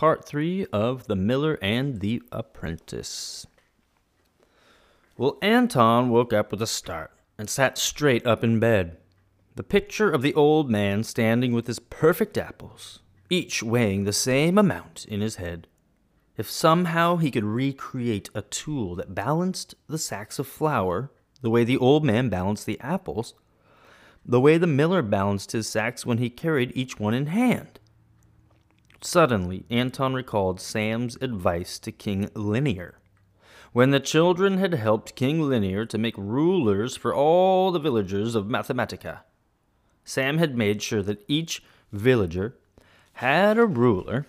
part three of The Miller and the Apprentice. Well, Anton woke up with a start and sat straight up in bed. The picture of the old man standing with his perfect apples, each weighing the same amount in his head. If somehow he could recreate a tool that balanced the sacks of flour the way the old man balanced the apples, the way the miller balanced his sacks when he carried each one in hand. Suddenly, Anton recalled Sam's advice to King Linear. When the children had helped King Linear to make rulers for all the villagers of Mathematica, Sam had made sure that each villager had a ruler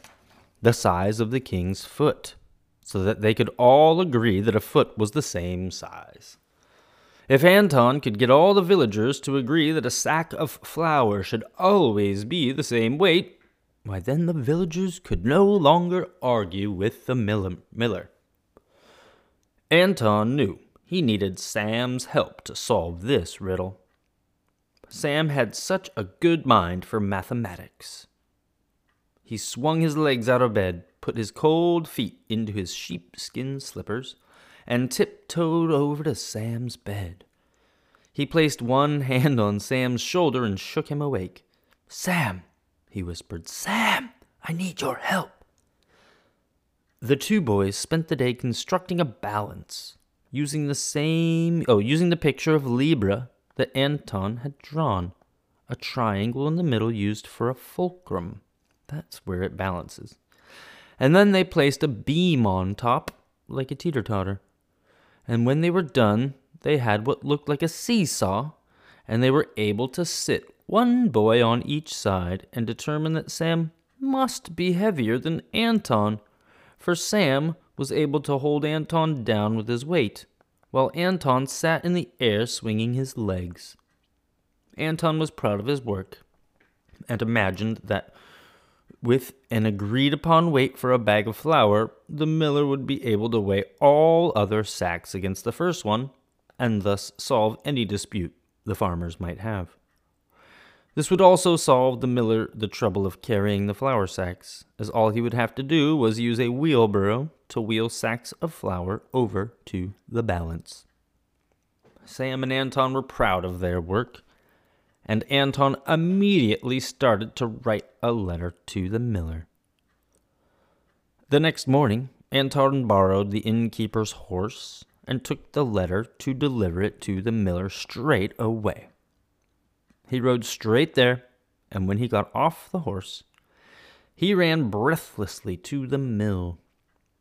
the size of the king's foot, so that they could all agree that a foot was the same size. If Anton could get all the villagers to agree that a sack of flour should always be the same weight, why then the villagers could no longer argue with the miller. Anton knew he needed Sam's help to solve this riddle. Sam had such a good mind for mathematics. He swung his legs out of bed, put his cold feet into his sheepskin slippers, and tiptoed over to Sam's bed. He placed one hand on Sam's shoulder and shook him awake. Sam, he whispered, Sam, I need your help. The two boys spent the day constructing a balance, using the same oh, using the picture of Libra that Anton had drawn, a triangle in the middle used for a fulcrum. That's where it balances. And then they placed a beam on top, like a teeter totter. And when they were done, they had what looked like a seesaw, and they were able to sit one boy on each side and determine that Sam must be heavier than Anton for Sam was able to hold Anton down with his weight, while Anton sat in the air swinging his legs. Anton was proud of his work and imagined that with an agreed upon weight for a bag of flour, the miller would be able to weigh all other sacks against the first one and thus solve any dispute the farmers might have. This would also solve the miller the trouble of carrying the flour sacks, as all he would have to do was use a wheelbarrow to wheel sacks of flour over to the balance. Sam and Anton were proud of their work, and Anton immediately started to write a letter to the miller. The next morning, Anton borrowed the innkeeper's horse and took the letter to deliver it to the miller straight away. He rode straight there, and when he got off the horse, he ran breathlessly to the mill.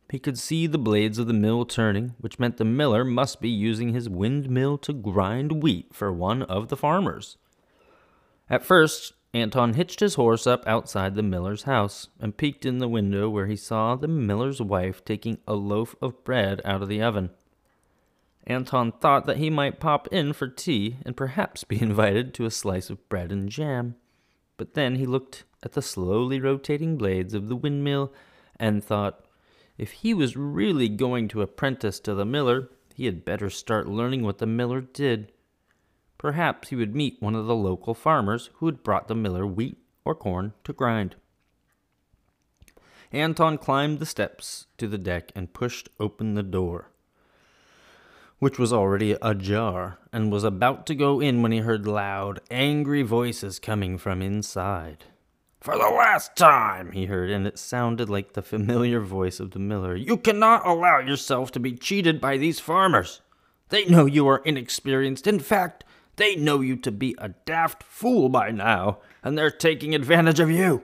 He could see the blades of the mill turning, which meant the miller must be using his windmill to grind wheat for one of the farmers. At first, Anton hitched his horse up outside the miller's house and peeked in the window where he saw the miller's wife taking a loaf of bread out of the oven. Anton thought that he might pop in for tea and perhaps be invited to a slice of bread and jam. But then he looked at the slowly rotating blades of the windmill and thought, if he was really going to apprentice to the miller, he had better start learning what the miller did. Perhaps he would meet one of the local farmers who had brought the miller wheat or corn to grind. Anton climbed the steps to the deck and pushed open the door which was already ajar, and was about to go in when he heard loud, angry voices coming from inside. For the last time, he heard, and it sounded like the familiar voice of the miller. You cannot allow yourself to be cheated by these farmers. They know you are inexperienced. In fact, they know you to be a daft fool by now, and they're taking advantage of you.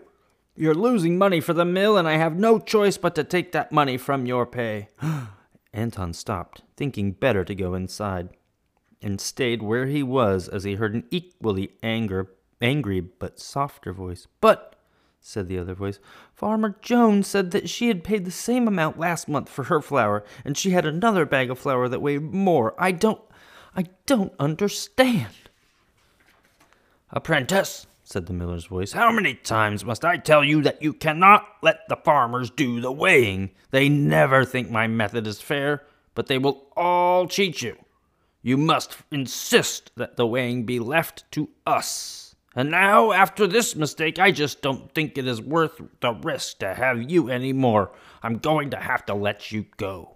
You're losing money for the mill, and I have no choice but to take that money from your pay. Anton stopped, thinking better to go inside, and stayed where he was as he heard an equally anger, angry but softer voice. But, said the other voice, Farmer Jones said that she had paid the same amount last month for her flour, and she had another bag of flour that weighed more. I don't, I don't understand. Apprentice, said the miller's voice. How many times must I tell you that you cannot let the farmers do the weighing? They never think my method is fair, but they will all cheat you. You must insist that the weighing be left to us, And now, after this mistake, I just don't think it is worth the risk to have you any more. I'm going to have to let you go.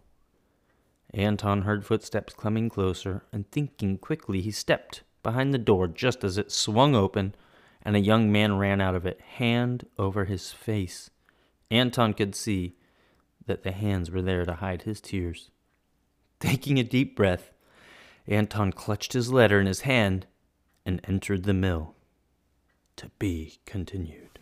Anton heard footsteps coming closer, and thinking quickly, he stepped behind the door just as it swung open, and a young man ran out of it, hand over his face. Anton could see that the hands were there to hide his tears. Taking a deep breath, Anton clutched his letter in his hand and entered the mill. To be continued.